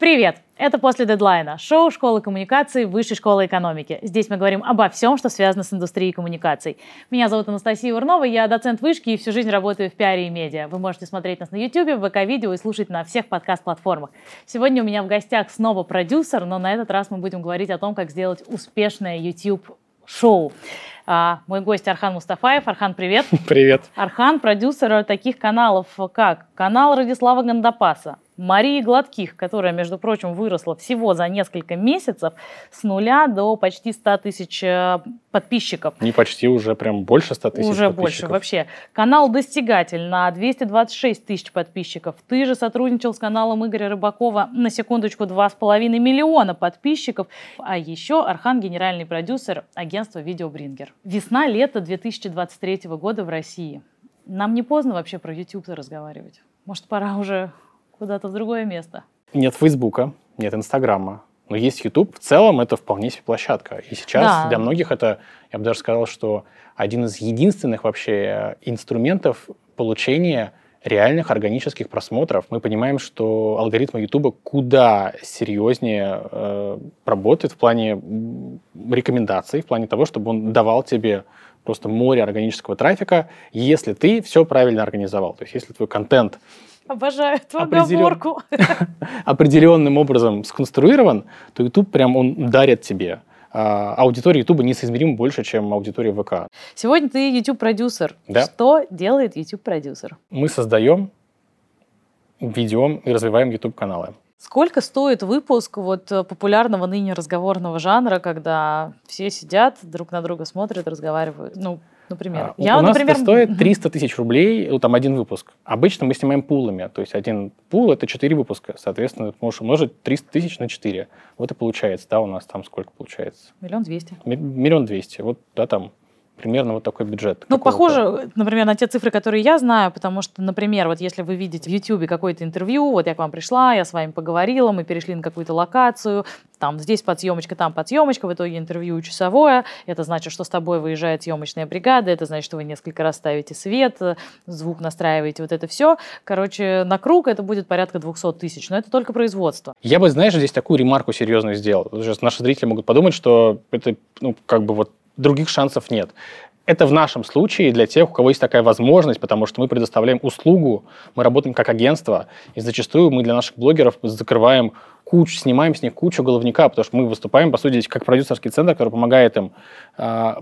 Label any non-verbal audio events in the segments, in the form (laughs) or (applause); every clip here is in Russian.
Привет! Это «После дедлайна» – шоу школы коммуникаций Высшей школы экономики. Здесь мы говорим обо всем, что связано с индустрией коммуникаций. Меня зовут Анастасия Урнова, я доцент вышки и всю жизнь работаю в пиаре и медиа. Вы можете смотреть нас на YouTube, в ВК-видео и слушать на всех подкаст-платформах. Сегодня у меня в гостях снова продюсер, но на этот раз мы будем говорить о том, как сделать успешное YouTube-шоу. А, мой гость Архан Мустафаев. Архан, привет. (laughs) Привет. Архан – продюсер таких каналов, как канал Радислава Гандапаса, Марии Гладких, которая, между прочим, выросла всего за несколько месяцев с нуля до почти 100 тысяч э, подписчиков. Не почти, уже прям больше 100 тысяч Уже больше, вообще. Канал «Достигатель» на 226 тысяч подписчиков. Ты же сотрудничал с каналом Игоря Рыбакова на секундочку 2,5 миллиона подписчиков. А еще Архан – генеральный продюсер агентства «Видеобрингер». Весна-лето 2023 года в России. Нам не поздно вообще про YouTube разговаривать. Может, пора уже куда-то в другое место. Нет Фейсбука, нет Инстаграма, но есть YouTube. В целом это вполне себе площадка. И сейчас да. для многих это, я бы даже сказал, что один из единственных вообще э, инструментов получения реальных органических просмотров. Мы понимаем, что алгоритмы YouTube куда серьезнее э, работает в плане рекомендаций, в плане того, чтобы он давал тебе просто море органического трафика, если ты все правильно организовал. То есть если твой контент Обожаю эту оговорку. (laughs) определенным образом сконструирован, то YouTube прям он дарит тебе. А, аудитория YouTube несоизмеримо больше, чем аудитория ВК. Сегодня ты YouTube-продюсер. Да. Что делает YouTube-продюсер? Мы создаем, ведем и развиваем YouTube-каналы. Сколько стоит выпуск вот популярного ныне разговорного жанра, когда все сидят, друг на друга смотрят, разговаривают? Ну, например. А, я, у нас например... это стоит 300 тысяч рублей, ну, там один выпуск. Обычно мы снимаем пулами, то есть один пул — это 4 выпуска, соответственно, ты можешь умножить 300 тысяч на 4. Вот и получается, да, у нас там сколько получается? Миллион двести. Миллион двести, вот, да, там примерно вот такой бюджет. Ну, похоже, например, на те цифры, которые я знаю, потому что, например, вот если вы видите в YouTube какое-то интервью, вот я к вам пришла, я с вами поговорила, мы перешли на какую-то локацию, там здесь подъемочка, там подъемочка, в итоге интервью часовое, это значит, что с тобой выезжает съемочная бригада, это значит, что вы несколько раз ставите свет, звук настраиваете, вот это все. Короче, на круг это будет порядка 200 тысяч, но это только производство. Я бы, знаешь, здесь такую ремарку серьезную сделал. Сейчас наши зрители могут подумать, что это, ну, как бы вот других шансов нет. Это в нашем случае для тех, у кого есть такая возможность, потому что мы предоставляем услугу, мы работаем как агентство, и зачастую мы для наших блогеров закрываем кучу, снимаем с них кучу головника, потому что мы выступаем, по сути, как продюсерский центр, который помогает им э,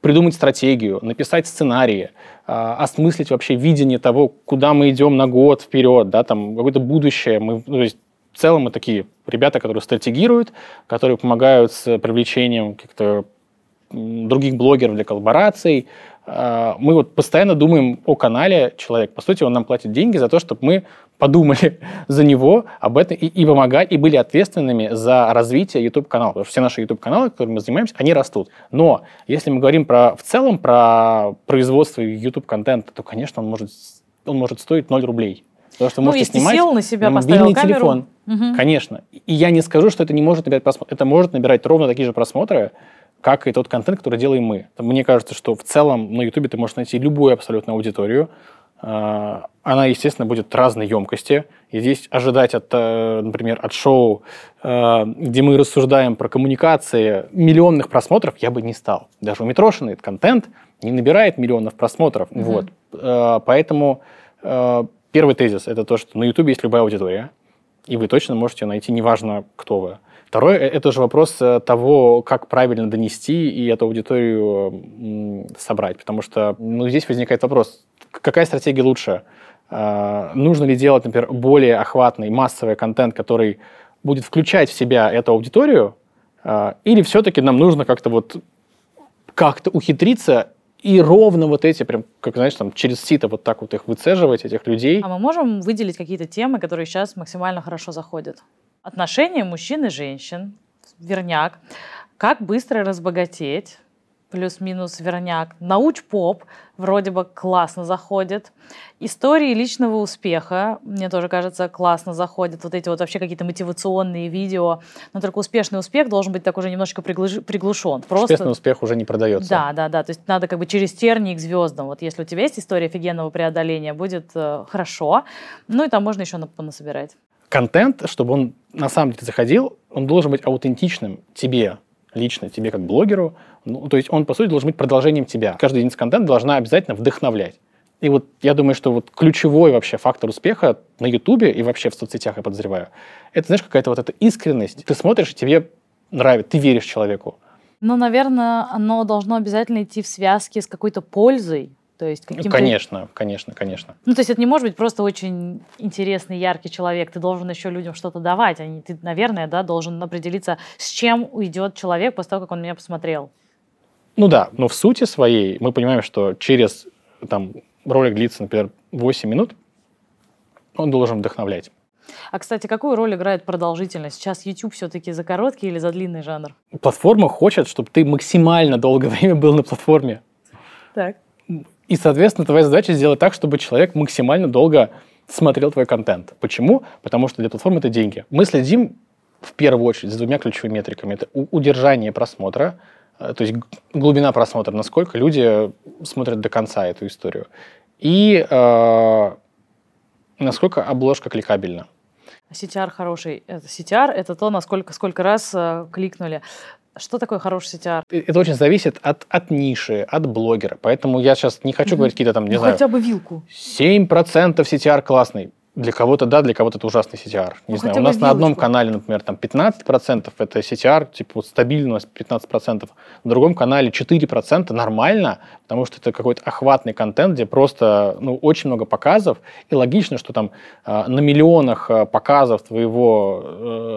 придумать стратегию, написать сценарии, э, осмыслить вообще видение того, куда мы идем на год вперед, да, там какое-то будущее. Мы, ну, то есть в целом мы такие ребята, которые стратегируют, которые помогают с привлечением каких-то других блогеров для коллабораций. А, мы вот постоянно думаем о канале человек. По сути, он нам платит деньги за то, чтобы мы подумали (laughs) за него об этом и, и помогали, и были ответственными за развитие YouTube-канала. Потому что все наши YouTube-каналы, которыми мы занимаемся, они растут. Но если мы говорим про, в целом про производство YouTube-контента, то, конечно, он может, он может стоить 0 рублей. Потому что ну, можете снимать сел на себя, на мобильный камеру. телефон. Угу. Конечно. И я не скажу, что это не может набирать просмотры. Это может набирать ровно такие же просмотры, как и тот контент, который делаем мы. Мне кажется, что в целом на YouTube ты можешь найти любую абсолютно аудиторию. А, она, естественно, будет разной емкости. И здесь ожидать от, э, например, от шоу, э, где мы рассуждаем про коммуникации, миллионных просмотров я бы не стал. Даже у Митрошина этот контент не набирает миллионов просмотров. Угу. Вот. Э, поэтому первый тезис – это то, что на YouTube есть любая аудитория, и вы точно можете найти, неважно, кто вы. Второе – это же вопрос э, того, как правильно донести и эту аудиторию собрать. Потому что ну, здесь возникает вопрос, какая стратегия лучше? А, нужно ли делать, например, более охватный, массовый контент, который будет включать в себя эту аудиторию? А, или все-таки нам нужно как-то вот как-то ухитриться и ровно вот эти, прям, как знаешь, там через сито вот так вот их выцеживать, этих людей. А мы можем выделить какие-то темы, которые сейчас максимально хорошо заходят? Отношения мужчин и женщин, верняк, как быстро разбогатеть, плюс-минус верняк, науч-поп, вроде бы классно заходит, истории личного успеха, мне тоже кажется, классно заходят, вот эти вот вообще какие-то мотивационные видео, но только успешный успех должен быть так уже немножечко приглушен. Просто... Успешный успех уже не продается. Да, да, да, то есть надо как бы через тернии к звездам, вот если у тебя есть история офигенного преодоления, будет э, хорошо, ну и там можно еще понасобирать. контент, чтобы он на самом деле заходил, он должен быть аутентичным тебе, лично тебе как блогеру. Ну, то есть он, по сути, должен быть продолжением тебя. Каждая единица контента должна обязательно вдохновлять. И вот я думаю, что вот ключевой вообще фактор успеха на Ютубе и вообще в соцсетях, я подозреваю, это, знаешь, какая-то вот эта искренность. Ты смотришь, и тебе нравится, ты веришь человеку. Ну, наверное, оно должно обязательно идти в связке с какой-то пользой. То есть каким-то... Конечно, конечно, конечно. Ну, то есть это не может быть просто очень интересный, яркий человек. Ты должен еще людям что-то давать. А ты, наверное, да, должен определиться, с чем уйдет человек после того, как он меня посмотрел. Ну да, но в сути своей мы понимаем, что через там, ролик длится, например, 8 минут, он должен вдохновлять. А, кстати, какую роль играет продолжительность? Сейчас YouTube все-таки за короткий или за длинный жанр? Платформа хочет, чтобы ты максимально долгое (laughs) время был на платформе. Так. И, соответственно, твоя задача сделать так, чтобы человек максимально долго смотрел твой контент. Почему? Потому что для платформы это деньги. Мы следим в первую очередь за двумя ключевыми метриками. Это удержание просмотра, э, то есть глубина просмотра, насколько люди смотрят до конца эту историю. И э, насколько обложка кликабельна. CTR хороший. Это CTR — это то, насколько сколько раз э, кликнули. Что такое хороший CTR? Это очень зависит от, от ниши, от блогера. Поэтому я сейчас не хочу mm говорить какие-то там, не ну, знаю... хотя бы вилку. 7% CTR классный. Для кого-то да, для кого-то это ужасный CTR. Не ну, знаю, у нас на одном канале, например, там 15% это CTR, типа вот стабильность 15%. На другом канале 4% нормально, потому что это какой-то охватный контент, где просто ну, очень много показов. И логично, что там э, на миллионах э, показов твоего,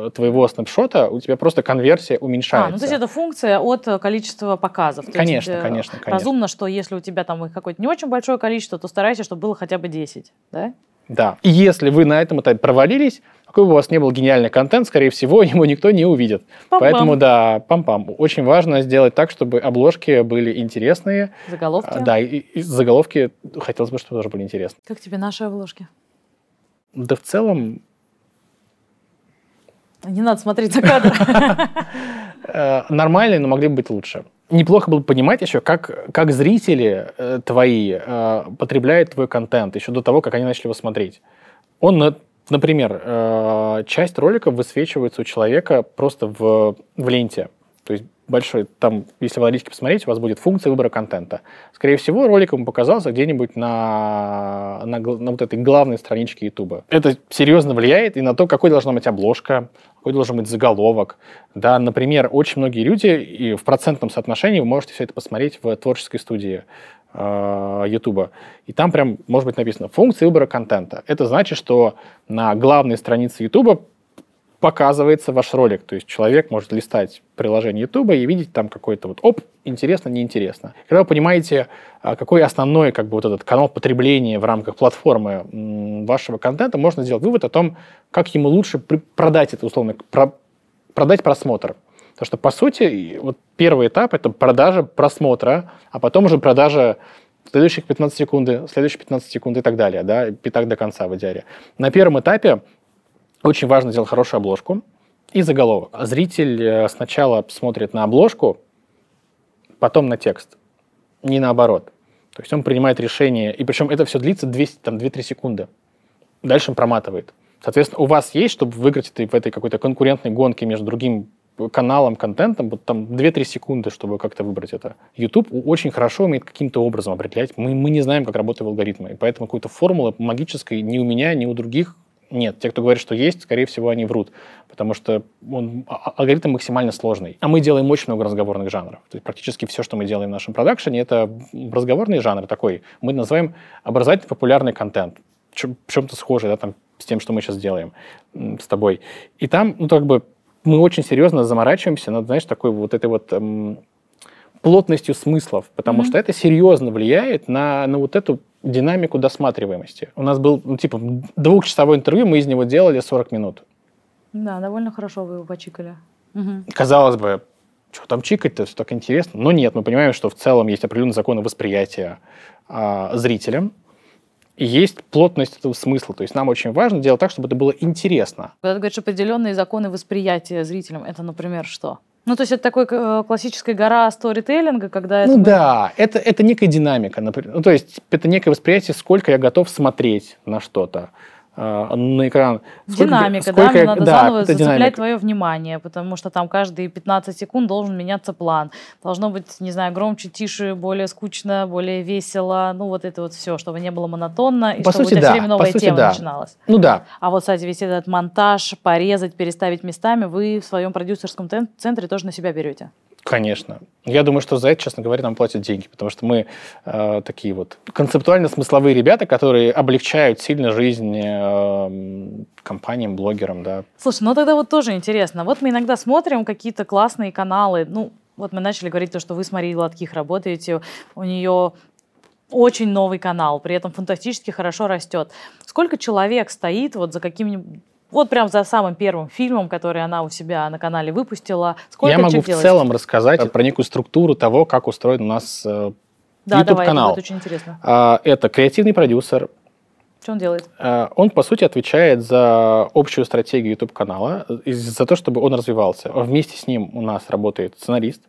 э, твоего снапшота у тебя просто конверсия уменьшается. А, ну то есть это функция от количества показов. То конечно, есть, конечно, конечно. Разумно, что если у тебя там какое-то не очень большое количество, то старайся, чтобы было хотя бы 10, да? Да. И если вы на этом этапе провалились, какой бы у вас не был гениальный контент, скорее всего, (laughs) его никто не увидит. Пам-пам. Поэтому, да, пам-пам. Очень важно сделать так, чтобы обложки были интересные. Заголовки? А, да, и, и заголовки хотелось бы, чтобы тоже были интересны. Как тебе наши обложки? Да в целом... Не надо смотреть за кадр. (laughs) Э, нормальные, но могли бы быть лучше неплохо было понимать еще, как, как зрители э, твои э, потребляют твой контент еще до того, как они начали его смотреть. Он, например, э, часть роликов высвечивается у человека просто в, в ленте. То есть большой, там, если в аналитике посмотреть, у вас будет функция выбора контента. Скорее всего, ролик ему показался где-нибудь на, на, на вот этой главной страничке YouTube. Это серьезно влияет и на то, какой должна быть обложка, какой должен быть заголовок. Да, например, очень многие люди, и в процентном соотношении вы можете все это посмотреть в творческой студии YouTube. Э, и там прям может быть написано функция выбора контента. Это значит, что на главной странице YouTube показывается ваш ролик. То есть человек может листать приложение YouTube и видеть там какой-то вот, оп, интересно, неинтересно. Когда вы понимаете, а, какой основной как бы вот этот канал потребления в рамках платформы вашего контента, можно сделать вывод о том, как ему лучше продать это, условно, про, продать просмотр. Потому что, по сути, вот первый этап — это продажа просмотра, а потом уже продажа следующих 15 секунды, следующие 15 секунд и так далее, да, и так до конца в идеале. На первом этапе очень важно сделать хорошую обложку и заголовок. Зритель э, сначала смотрит на обложку, потом на текст, не наоборот. То есть он принимает решение, и причем это все длится 200, там, 2-3 секунды. Дальше он проматывает. Соответственно, у вас есть, чтобы выиграть это, в этой какой-то конкурентной гонке между другим каналом, контентом, вот там 2-3 секунды, чтобы как-то выбрать это. YouTube очень хорошо умеет каким-то образом определять. Мы, мы не знаем, как работают алгоритмы, и поэтому какой-то формулы магической ни у меня, ни у других нет, те, кто говорит, что есть, скорее всего, они врут, потому что он, а, а, алгоритм максимально сложный. А мы делаем очень много разговорных жанров. То есть практически все, что мы делаем в нашем продакшене, это разговорный жанр такой. Мы называем образовательный популярный контент. В чем-то схожий да, там, с тем, что мы сейчас делаем с тобой. И там, ну, как бы, мы очень серьезно заморачиваемся над, знаешь, такой вот этой вот эм, плотностью смыслов, потому mm-hmm. что это серьезно влияет на, на вот эту динамику досматриваемости. У нас был, ну, типа, двухчасовое интервью, мы из него делали 40 минут. Да, довольно хорошо вы его почикали. Угу. Казалось бы, что там чикать-то, все так интересно. Но нет, мы понимаем, что в целом есть определенные законы восприятия а, зрителям, и есть плотность этого смысла. То есть нам очень важно делать так, чтобы это было интересно. Когда ты говоришь определенные законы восприятия зрителям, это, например, что? Ну, то есть это такой э, классическая гора сторителлинга, когда это... Ну да, это, это некая динамика. Например. Ну, то есть это некое восприятие, сколько я готов смотреть на что-то. Э, на экран. Сколько, динамика, сколько, да, надо да, заново зацеплять динамика. твое внимание, потому что там каждые 15 секунд должен меняться план. Должно быть, не знаю, громче, тише, более скучно, более весело, ну вот это вот все, чтобы не было монотонно, и По чтобы сути, у тебя да. все время новая сути, тема да. начиналась. Ну да. А вот, кстати, весь этот монтаж, порезать, переставить местами, вы в своем продюсерском центре тоже на себя берете. Конечно. Я думаю, что за это, честно говоря, нам платят деньги, потому что мы э, такие вот концептуально-смысловые ребята, которые облегчают сильно жизнь э, компаниям, блогерам, да. Слушай, ну тогда вот тоже интересно. Вот мы иногда смотрим какие-то классные каналы, ну, вот мы начали говорить то, что вы с Марией Латких работаете, у нее очень новый канал, при этом фантастически хорошо растет. Сколько человек стоит вот за каким-нибудь вот прям за самым первым фильмом, который она у себя на канале выпустила. Сколько Я могу в делаете? целом рассказать про некую структуру того, как устроен у нас э, да, YouTube-канал. это очень интересно. А, это креативный продюсер. Что он делает? А, он, по сути, отвечает за общую стратегию YouTube-канала, за то, чтобы он развивался. Вместе с ним у нас работает сценарист,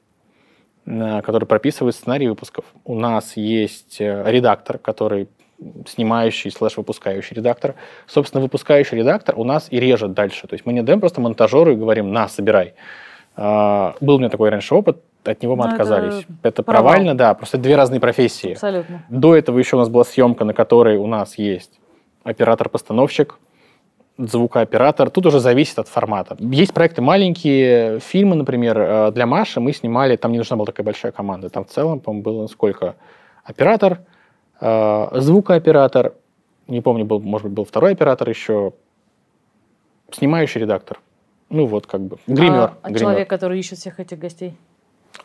э, который прописывает сценарий выпусков. У нас есть э, редактор, который снимающий слэш выпускающий редактор. Собственно, выпускающий редактор у нас и режет дальше. То есть мы не даем просто монтажеру и говорим, на, собирай. А, был у меня такой раньше опыт, от него мы Но ну, отказались. Это, это провально, да, просто две разные профессии. Абсолютно. До этого еще у нас была съемка, на которой у нас есть оператор-постановщик, звукооператор. Тут уже зависит от формата. Есть проекты маленькие, фильмы, например, э, для Маши мы снимали, там не нужна была такая большая команда. Там в целом, по-моему, было сколько? Оператор, звукооператор, не помню, был, может быть, был второй оператор еще, снимающий редактор. Ну вот, как бы, гример. А, а человек, который ищет всех этих гостей?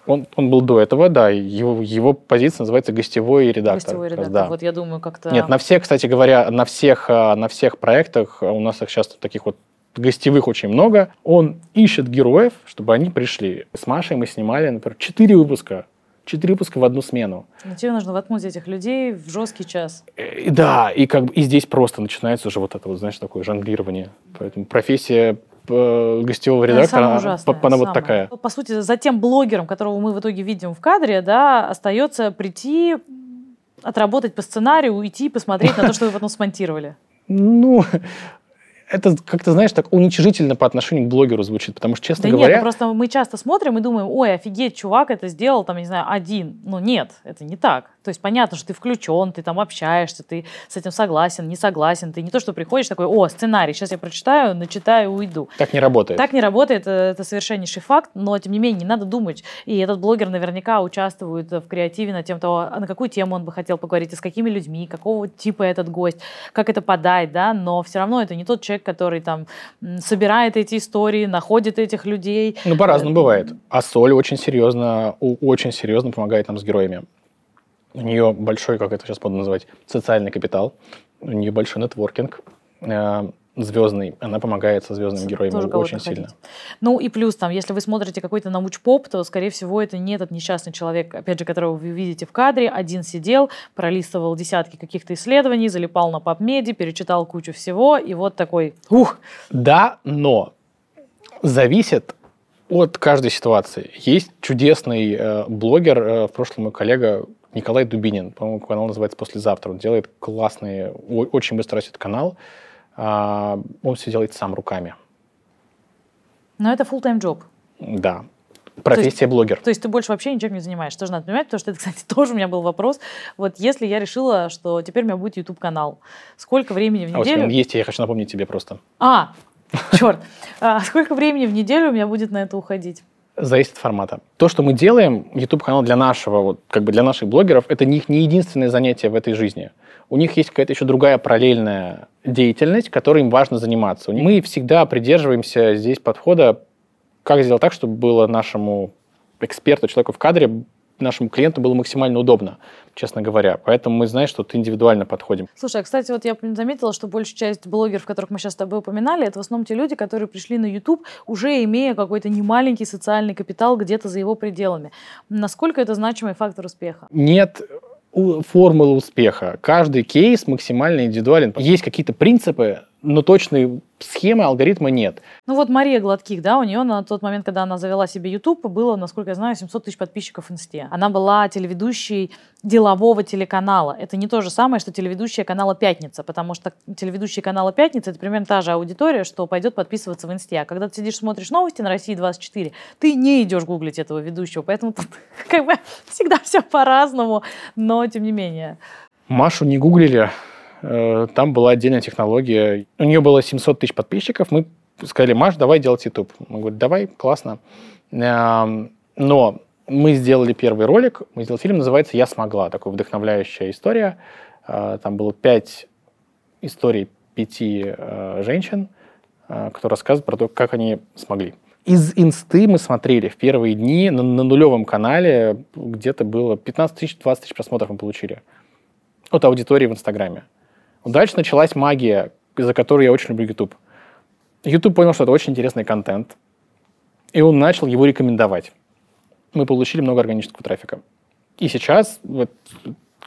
Он, он был до этого, да, его, его позиция называется гостевой редактор. Гостевой редактор, да. вот я думаю, как-то... Нет, на всех, кстати говоря, на всех, а, на всех проектах, у нас их сейчас таких вот гостевых очень много, он ищет героев, чтобы они пришли. С Машей мы снимали, например, четыре выпуска четыре выпуска в одну смену. Но тебе нужно воткнуть этих людей в жесткий час. И, да, и как бы и здесь просто начинается уже вот это вот, знаешь, такое жонглирование. Поэтому профессия э, гостевого редактора, она, ужасное, она вот такая. По сути, за тем блогером, которого мы в итоге видим в кадре, да, остается прийти, отработать по сценарию, уйти, посмотреть на то, что вы потом смонтировали. (laughs) Ну, это как-то, знаешь, так уничижительно по отношению к блогеру звучит, потому что, честно да говоря... нет, ну просто мы часто смотрим и думаем, ой, офигеть, чувак это сделал, там, не знаю, один. Ну нет, это не так. То есть понятно, что ты включен, ты там общаешься, ты с этим согласен, не согласен. Ты не то, что приходишь такой, о, сценарий, сейчас я прочитаю, начитаю, уйду. Так не работает. Так не работает, это, это совершеннейший факт, но тем не менее не надо думать. И этот блогер наверняка участвует в креативе на тем, того, на какую тему он бы хотел поговорить, и с какими людьми, какого типа этот гость, как это подать, да, но все равно это не тот человек, который там собирает эти истории, находит этих людей. Ну, по-разному бывает. А Соль очень серьезно, очень серьезно помогает нам с героями. У нее большой, как это сейчас модно называть, социальный капитал. У нее большой нетворкинг э, звездный. Она помогает со звездными героями очень сильно. Ну и плюс там, если вы смотрите какой-то научпоп, то, скорее всего, это не этот несчастный человек, опять же, которого вы видите в кадре. Один сидел, пролистывал десятки каких-то исследований, залипал на PubMed, перечитал кучу всего, и вот такой, ух! Да, но зависит от каждой ситуации. Есть чудесный э, блогер, э, в прошлом мой коллега Николай Дубинин, по-моему, канал называется «Послезавтра». Он делает классный, очень быстро растет канал. А, он все делает сам руками. Но это full-time job. Да. Профессия то есть, блогер. То есть ты больше вообще ничем не занимаешься. Тоже надо понимать, потому что это, кстати, (laughs) тоже у меня был вопрос. Вот если я решила, что теперь у меня будет YouTube-канал, сколько времени в неделю... А, он есть, я хочу напомнить тебе просто. А, черт. (laughs) А, сколько времени в неделю у меня будет на это уходить? Зависит от формата. То, что мы делаем, YouTube-канал для нашего, вот, как бы для наших блогеров, это не, не единственное занятие в этой жизни. У них есть какая-то еще другая параллельная деятельность, которой им важно заниматься. Мы всегда придерживаемся здесь подхода, как сделать так, чтобы было нашему эксперту, человеку в кадре нашему клиенту было максимально удобно, честно говоря. Поэтому мы знаем, что индивидуально подходим. Слушай, а, кстати, вот я заметила, что большая часть блогеров, которых мы сейчас с тобой упоминали, это в основном те люди, которые пришли на YouTube, уже имея какой-то немаленький социальный капитал где-то за его пределами. Насколько это значимый фактор успеха? Нет формулы успеха. Каждый кейс максимально индивидуален. Есть какие-то принципы, но точной схемы, алгоритма нет. Ну вот Мария Гладких, да, у нее на тот момент, когда она завела себе YouTube, было, насколько я знаю, 700 тысяч подписчиков в Инсте. Она была телеведущей делового телеканала. Это не то же самое, что телеведущая канала «Пятница», потому что телеведущая канала «Пятница» — это примерно та же аудитория, что пойдет подписываться в Инсте. А когда ты сидишь, смотришь новости на России 24, ты не идешь гуглить этого ведущего, поэтому тут (laughs) как бы всегда все по-разному, но тем не менее. Машу не гуглили, там была отдельная технология. У нее было 700 тысяч подписчиков. Мы сказали, Маш, давай делать YouTube. Мы говорим, давай, классно. Эм, но мы сделали первый ролик, мы сделали фильм, называется «Я смогла». Такая вдохновляющая история. Э, там было пять историй пяти э, женщин, которые рассказывают про то, как они смогли. Из инсты мы смотрели в первые дни на, на нулевом канале, где-то было 15 тысяч, 20 тысяч просмотров мы получили от аудитории в Инстаграме. Дальше началась магия, за которую я очень люблю YouTube. YouTube понял, что это очень интересный контент, и он начал его рекомендовать. Мы получили много органического трафика. И сейчас вот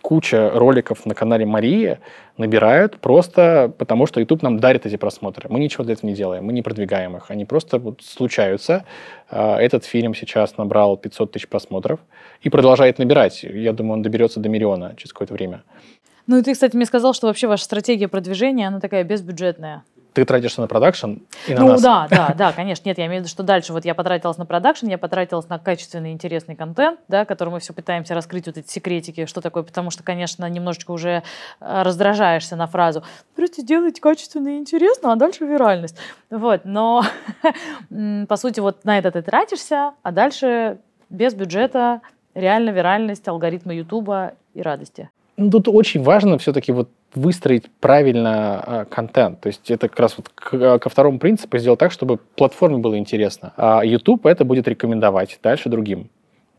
куча роликов на канале Марии набирают просто потому, что YouTube нам дарит эти просмотры. Мы ничего для этого не делаем, мы не продвигаем их. Они просто вот случаются. А, этот фильм сейчас набрал 500 тысяч просмотров и продолжает набирать. Я думаю, он доберется до миллиона через какое-то время. Ну и ты, кстати, мне сказал, что вообще ваша стратегия продвижения, она такая безбюджетная. Ты тратишься на продакшн и на ну, нас. да, да, да, конечно. Нет, я имею в виду, что дальше вот я потратилась на продакшн, я потратилась на качественный, интересный контент, да, который мы все пытаемся раскрыть, вот эти секретики, что такое, потому что, конечно, немножечко уже э, раздражаешься на фразу «просто делать качественно и интересно, а дальше виральность». Вот, но (laughs) по сути вот на это ты тратишься, а дальше без бюджета реально виральность, алгоритмы Ютуба и радости. Ну, тут очень важно все-таки вот выстроить правильно э, контент. То есть это как раз вот к, а, ко второму принципу сделать так, чтобы платформе было интересно. А YouTube это будет рекомендовать дальше другим.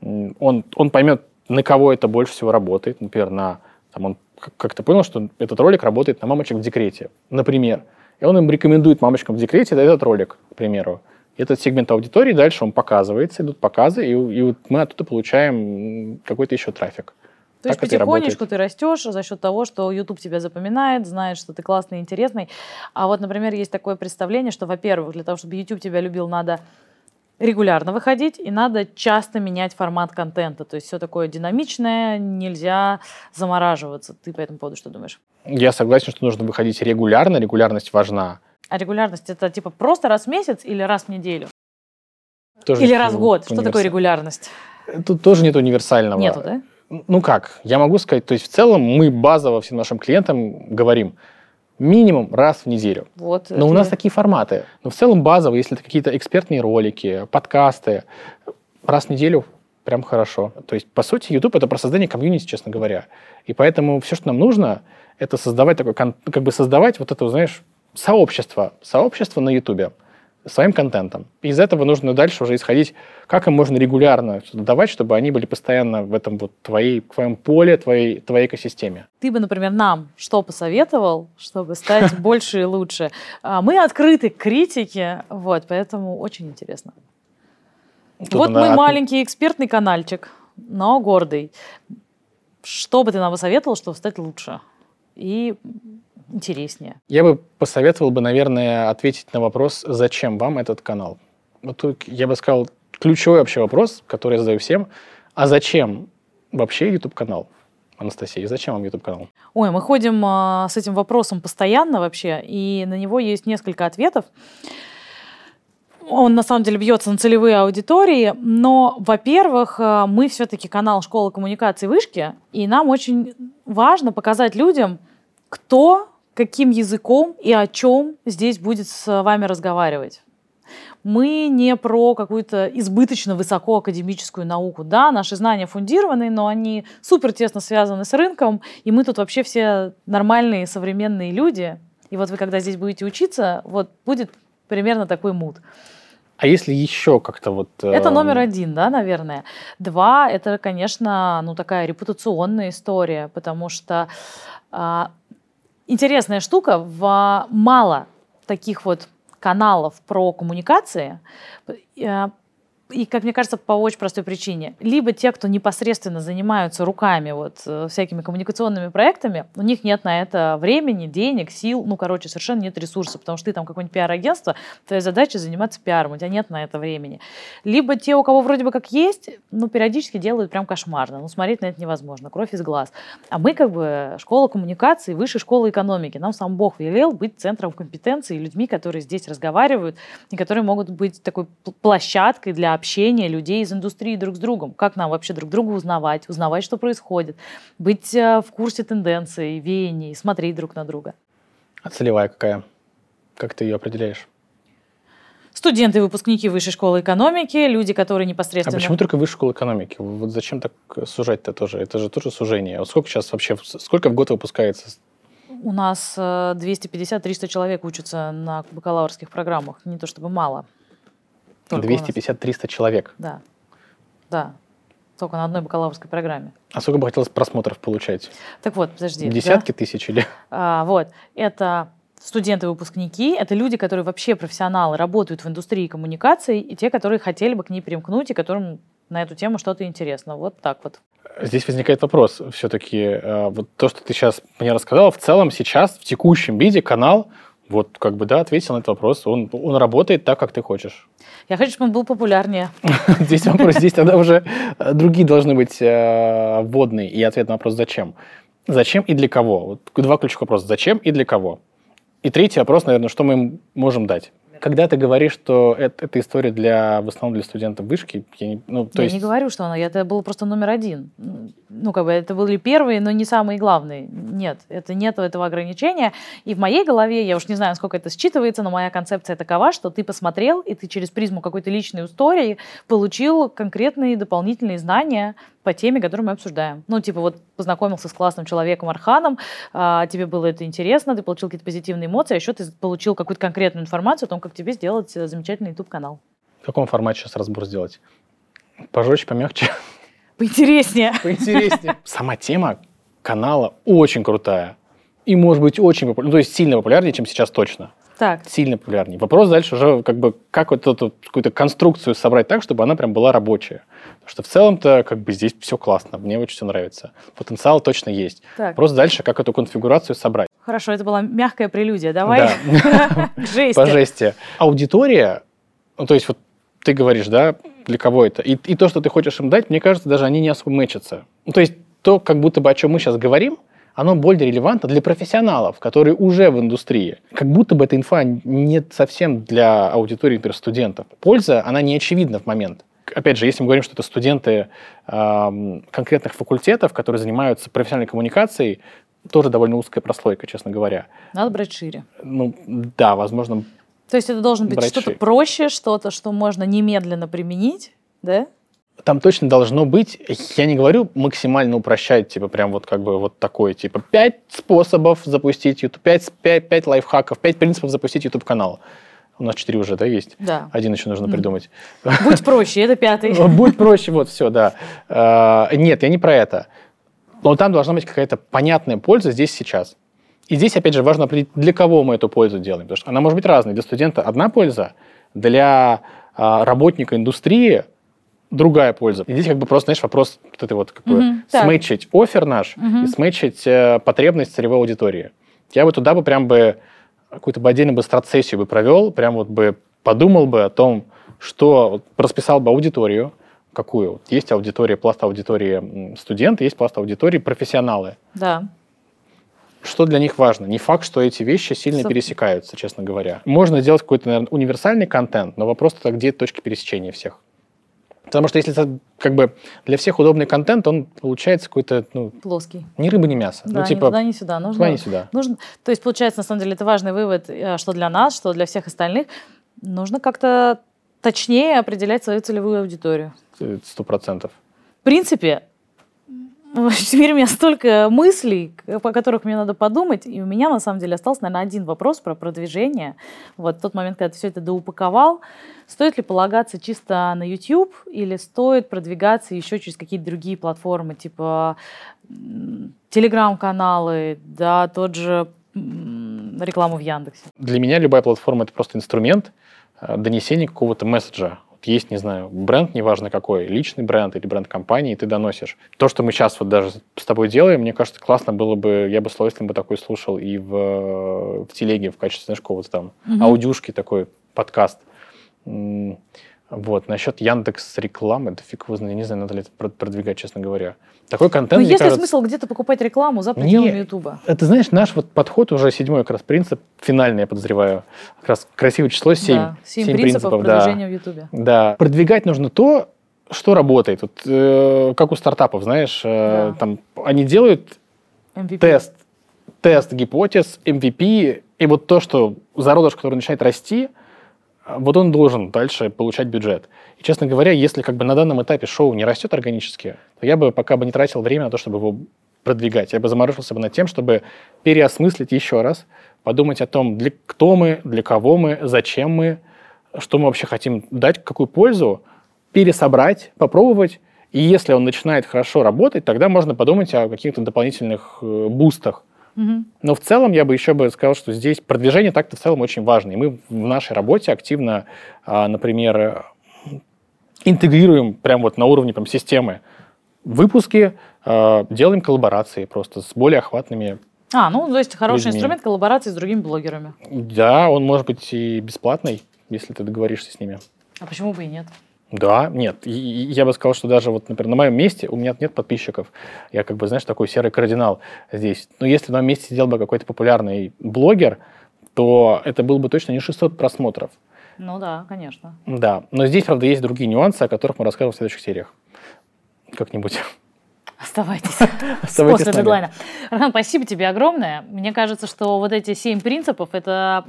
Он, он поймет, на кого это больше всего работает. Например, на, там он как-то понял, что этот ролик работает на мамочек в декрете, например. И он им рекомендует мамочкам в декрете этот ролик, к примеру. Этот сегмент аудитории дальше он показывается, идут показы, и, и вот мы оттуда получаем какой-то еще трафик. То есть потихонечку ты растешь за счет того, что YouTube тебя запоминает, знает, что ты классный, интересный. А вот, например, есть такое представление, что, во-первых, для того, чтобы YouTube тебя любил, надо регулярно выходить, и надо часто менять формат контента. То есть все такое динамичное, нельзя замораживаться. Ты по этому поводу что думаешь? Я согласен, что нужно выходить регулярно, регулярность важна. А регулярность это типа просто раз в месяц или раз в неделю? Тоже или раз в год? Что такое регулярность? Тут тоже нет универсального. Нету, да? Ну как, я могу сказать, то есть в целом мы базово всем нашим клиентам говорим, минимум раз в неделю. Вот, Но это... у нас такие форматы. Но в целом базово, если это какие-то экспертные ролики, подкасты, раз в неделю прям хорошо. То есть, по сути, YouTube это про создание комьюнити, честно говоря. И поэтому все, что нам нужно, это создавать такой, как бы создавать вот это, знаешь, сообщество, сообщество на YouTube своим контентом. Из этого нужно дальше уже исходить, как им можно регулярно давать, чтобы они были постоянно в этом вот твоей, твоем поле, твоей, твоей экосистеме. Ты бы, например, нам что посоветовал, чтобы стать (laughs) больше и лучше? А, мы открыты к критике, вот, поэтому очень интересно. вот мы маленький экспертный каналчик, но гордый. Что бы ты нам посоветовал, чтобы стать лучше? И интереснее. Я бы посоветовал бы, наверное, ответить на вопрос, зачем вам этот канал. Вот тут я бы сказал, ключевой вообще вопрос, который я задаю всем, а зачем вообще YouTube-канал? Анастасия, зачем вам YouTube-канал? Ой, мы ходим а, с этим вопросом постоянно вообще, и на него есть несколько ответов. Он на самом деле бьется на целевые аудитории, но, во-первых, а, мы все-таки канал школы коммуникации вышки, и нам очень важно показать людям, кто каким языком и о чем здесь будет с вами разговаривать. Мы не про какую-то избыточно высокоакадемическую науку. Да, наши знания фундированы, но они супер тесно связаны с рынком, и мы тут вообще все нормальные современные люди. И вот вы, когда здесь будете учиться, вот будет примерно такой мут. А если еще как-то вот... Э... Это номер один, да, наверное. Два, это, конечно, ну такая репутационная история, потому что э, интересная штука, в мало таких вот каналов про коммуникации. И, как мне кажется, по очень простой причине. Либо те, кто непосредственно занимаются руками вот э, всякими коммуникационными проектами, у них нет на это времени, денег, сил, ну, короче, совершенно нет ресурсов, потому что ты там какое-нибудь пиар-агентство, твоя задача заниматься пиаром, у тебя нет на это времени. Либо те, у кого вроде бы как есть, ну, периодически делают прям кошмарно, ну, смотреть на это невозможно, кровь из глаз. А мы как бы школа коммуникации, высшая школа экономики. Нам сам Бог велел быть центром компетенции, людьми, которые здесь разговаривают, и которые могут быть такой площадкой для общения людей из индустрии друг с другом. Как нам вообще друг друга узнавать, узнавать, что происходит, быть э, в курсе тенденций, веяний, смотреть друг на друга. А целевая какая? Как ты ее определяешь? Студенты, выпускники высшей школы экономики, люди, которые непосредственно... А почему только высшая школа экономики? Вот зачем так сужать-то тоже? Это же тоже сужение. Вот сколько сейчас вообще, сколько в год выпускается у нас 250-300 э, человек учатся на бакалаврских программах. Не то чтобы мало. 250-300 человек? Да. Да. Только на одной бакалаврской программе. А сколько бы хотелось просмотров получать? Так вот, подожди. Десятки да? тысяч или? А, вот. Это студенты-выпускники, это люди, которые вообще профессионалы, работают в индустрии коммуникаций, и те, которые хотели бы к ней примкнуть, и которым на эту тему что-то интересно. Вот так вот. Здесь возникает вопрос все-таки. Э, вот то, что ты сейчас мне рассказал, в целом сейчас, в текущем виде канал, вот как бы, да, ответил на этот вопрос. Он, он работает так, как ты хочешь. Я хочу, чтобы он был популярнее. (laughs) Здесь вопрос, здесь тогда уже э, другие должны быть э, вводные. И ответ на вопрос «зачем?». Зачем и для кого? Вот два ключевых вопроса. Зачем и для кого? И третий вопрос, наверное, что мы им можем дать? Когда ты говоришь, что это, это история для, в основном для студентов вышки, я не, ну, то я есть... не говорю, что она, это был просто номер один. Ну, как бы это были первые, но не самые главные. Нет, это нет этого ограничения. И в моей голове, я уж не знаю, насколько это считывается, но моя концепция такова, что ты посмотрел, и ты через призму какой-то личной истории получил конкретные дополнительные знания по теме, которую мы обсуждаем. Ну, типа, вот познакомился с классным человеком Арханом, а, тебе было это интересно, ты получил какие-то позитивные эмоции, а еще ты получил какую-то конкретную информацию о том, как тебе сделать э, замечательный YouTube-канал. В каком формате сейчас разбор сделать? Пожестче, помягче? Поинтереснее. Поинтереснее. (laughs) Сама тема канала очень крутая. И может быть очень популярна, ну, то есть сильно популярнее, чем сейчас точно. Так. Сильно популярнее. Вопрос дальше уже как бы как вот эту какую-то конструкцию собрать так, чтобы она прям была рабочая. Что в целом-то как бы здесь все классно, мне очень все нравится. Потенциал точно есть. Так. Просто дальше как эту конфигурацию собрать. Хорошо, это была мягкая прелюдия. Давай (laughs) к жести. По жести. Аудитория, ну то есть вот ты говоришь, да, для кого это, и, и то, что ты хочешь им дать, мне кажется, даже они не особо мэчатся. Ну то есть то, как будто бы о чем мы сейчас говорим, оно более релевантно для профессионалов, которые уже в индустрии. Как будто бы эта инфа не совсем для аудитории, например, студентов. Польза, она не очевидна в момент. Опять же, если мы говорим, что это студенты э, конкретных факультетов, которые занимаются профессиональной коммуникацией, тоже довольно узкая прослойка, честно говоря. Надо брать шире. Ну, да, возможно. То есть это должно быть что-то проще, что-то, что можно немедленно применить, да? там точно должно быть, я не говорю максимально упрощать, типа прям вот как бы вот такое, типа пять способов запустить YouTube, пять, пять, пять лайфхаков, пять принципов запустить YouTube канал. У нас четыре уже, да, есть? Да. Один еще нужно придумать. Будь проще, это пятый. (laughs) Будь проще, вот, все, да. А, нет, я не про это. Но там должна быть какая-то понятная польза здесь сейчас. И здесь, опять же, важно определить, для кого мы эту пользу делаем. Потому что она может быть разной. Для студента одна польза, для а, работника индустрии – другая польза. И здесь как бы просто, знаешь, вопрос вот этой вот как бы сметчить офер наш и сметчить э, потребность целевой аудитории. Я бы туда бы прям бы какую-то бы отдельно бы страт-сессию бы провел, прям вот бы подумал бы о том, что вот, расписал бы аудиторию, какую. Вот есть аудитория, пласт аудитории студенты, есть пласт аудитории профессионалы. Да. Что для них важно? Не факт, что эти вещи сильно Супер. пересекаются, честно говоря. Можно сделать какой-то, наверное, универсальный контент, но вопрос тогда, где точки пересечения всех. Потому что если это как бы для всех удобный контент, он получается какой-то, ну... Плоский. Ни рыба, ни мясо. Да, ну, типа, ни туда, ни сюда. Нужно, туда, ни сюда. Нужно, то есть, получается, на самом деле, это важный вывод, э, что для нас, что для всех остальных. Нужно как-то точнее определять свою целевую аудиторию. Сто процентов. В принципе, (laughs) Теперь у меня столько мыслей, по которых мне надо подумать, и у меня на самом деле остался, наверное, один вопрос про продвижение. Вот тот момент, когда ты все это доупаковал, стоит ли полагаться чисто на YouTube или стоит продвигаться еще через какие-то другие платформы, типа телеграм-каналы, да, тот же рекламу в Яндексе? Для меня любая платформа — это просто инструмент э, донесения какого-то месседжа. Есть, не знаю, бренд, неважно какой, личный бренд или бренд компании, ты доносишь. То, что мы сейчас вот даже с тобой делаем, мне кажется, классно было бы, я бы с удовольствием бы такой слушал и в, в телеге в качестве, знаешь, какого-то там угу. аудюшки такой подкаст. Вот, насчет Яндекс рекламы, да фиг его знает, не знаю, надо ли это продвигать, честно говоря. Такой контент, Ну, есть кажется... смысл где-то покупать рекламу за пределами Ютуба? Это, знаешь, наш вот подход уже седьмой как раз принцип, финальный, я подозреваю. Как раз красивое число, семь. Да, семь, семь принципов, принципов продвижения да. в Ютубе. Да. Продвигать нужно то, что работает. Вот, э, как у стартапов, знаешь, э, да. там они делают MVP. тест, тест гипотез, MVP, и вот то, что зародыш, который начинает расти – вот он должен дальше получать бюджет. И, честно говоря, если как бы на данном этапе шоу не растет органически, то я бы пока бы не тратил время на то, чтобы его продвигать. Я бы заморочился бы над тем, чтобы переосмыслить еще раз, подумать о том, для, кто мы, для кого мы, зачем мы, что мы вообще хотим дать, какую пользу, пересобрать, попробовать. И если он начинает хорошо работать, тогда можно подумать о каких-то дополнительных э, бустах. Но в целом я бы еще бы сказал, что здесь продвижение так-то в целом очень важно. И мы в нашей работе активно, а, например, интегрируем прямо вот на уровне прям, системы выпуски, а, делаем коллаборации просто с более охватными а, ну, то есть хороший людьми. инструмент коллаборации с другими блогерами. Да, он может быть и бесплатный, если ты договоришься с ними. А почему бы и нет? Да, нет. И, я бы сказал, что даже вот, например, на моем месте у меня нет подписчиков. Я как бы, знаешь, такой серый кардинал здесь. Но если на моем месте сидел бы какой-то популярный блогер, то это было бы точно не 600 просмотров. Ну да, конечно. Да. Но здесь, правда, есть другие нюансы, о которых мы расскажем в следующих сериях. Как-нибудь. Оставайтесь. (laughs) Оставайтесь после дедлайна. Архан, спасибо тебе огромное. Мне кажется, что вот эти семь принципов – это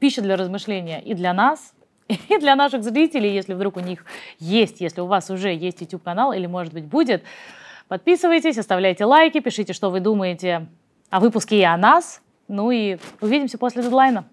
пища для размышления и для нас, и для наших зрителей, если вдруг у них есть, если у вас уже есть YouTube-канал или, может быть, будет, подписывайтесь, оставляйте лайки, пишите, что вы думаете о выпуске и о нас. Ну и увидимся после дедлайна.